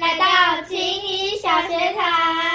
来到青衣小学堂。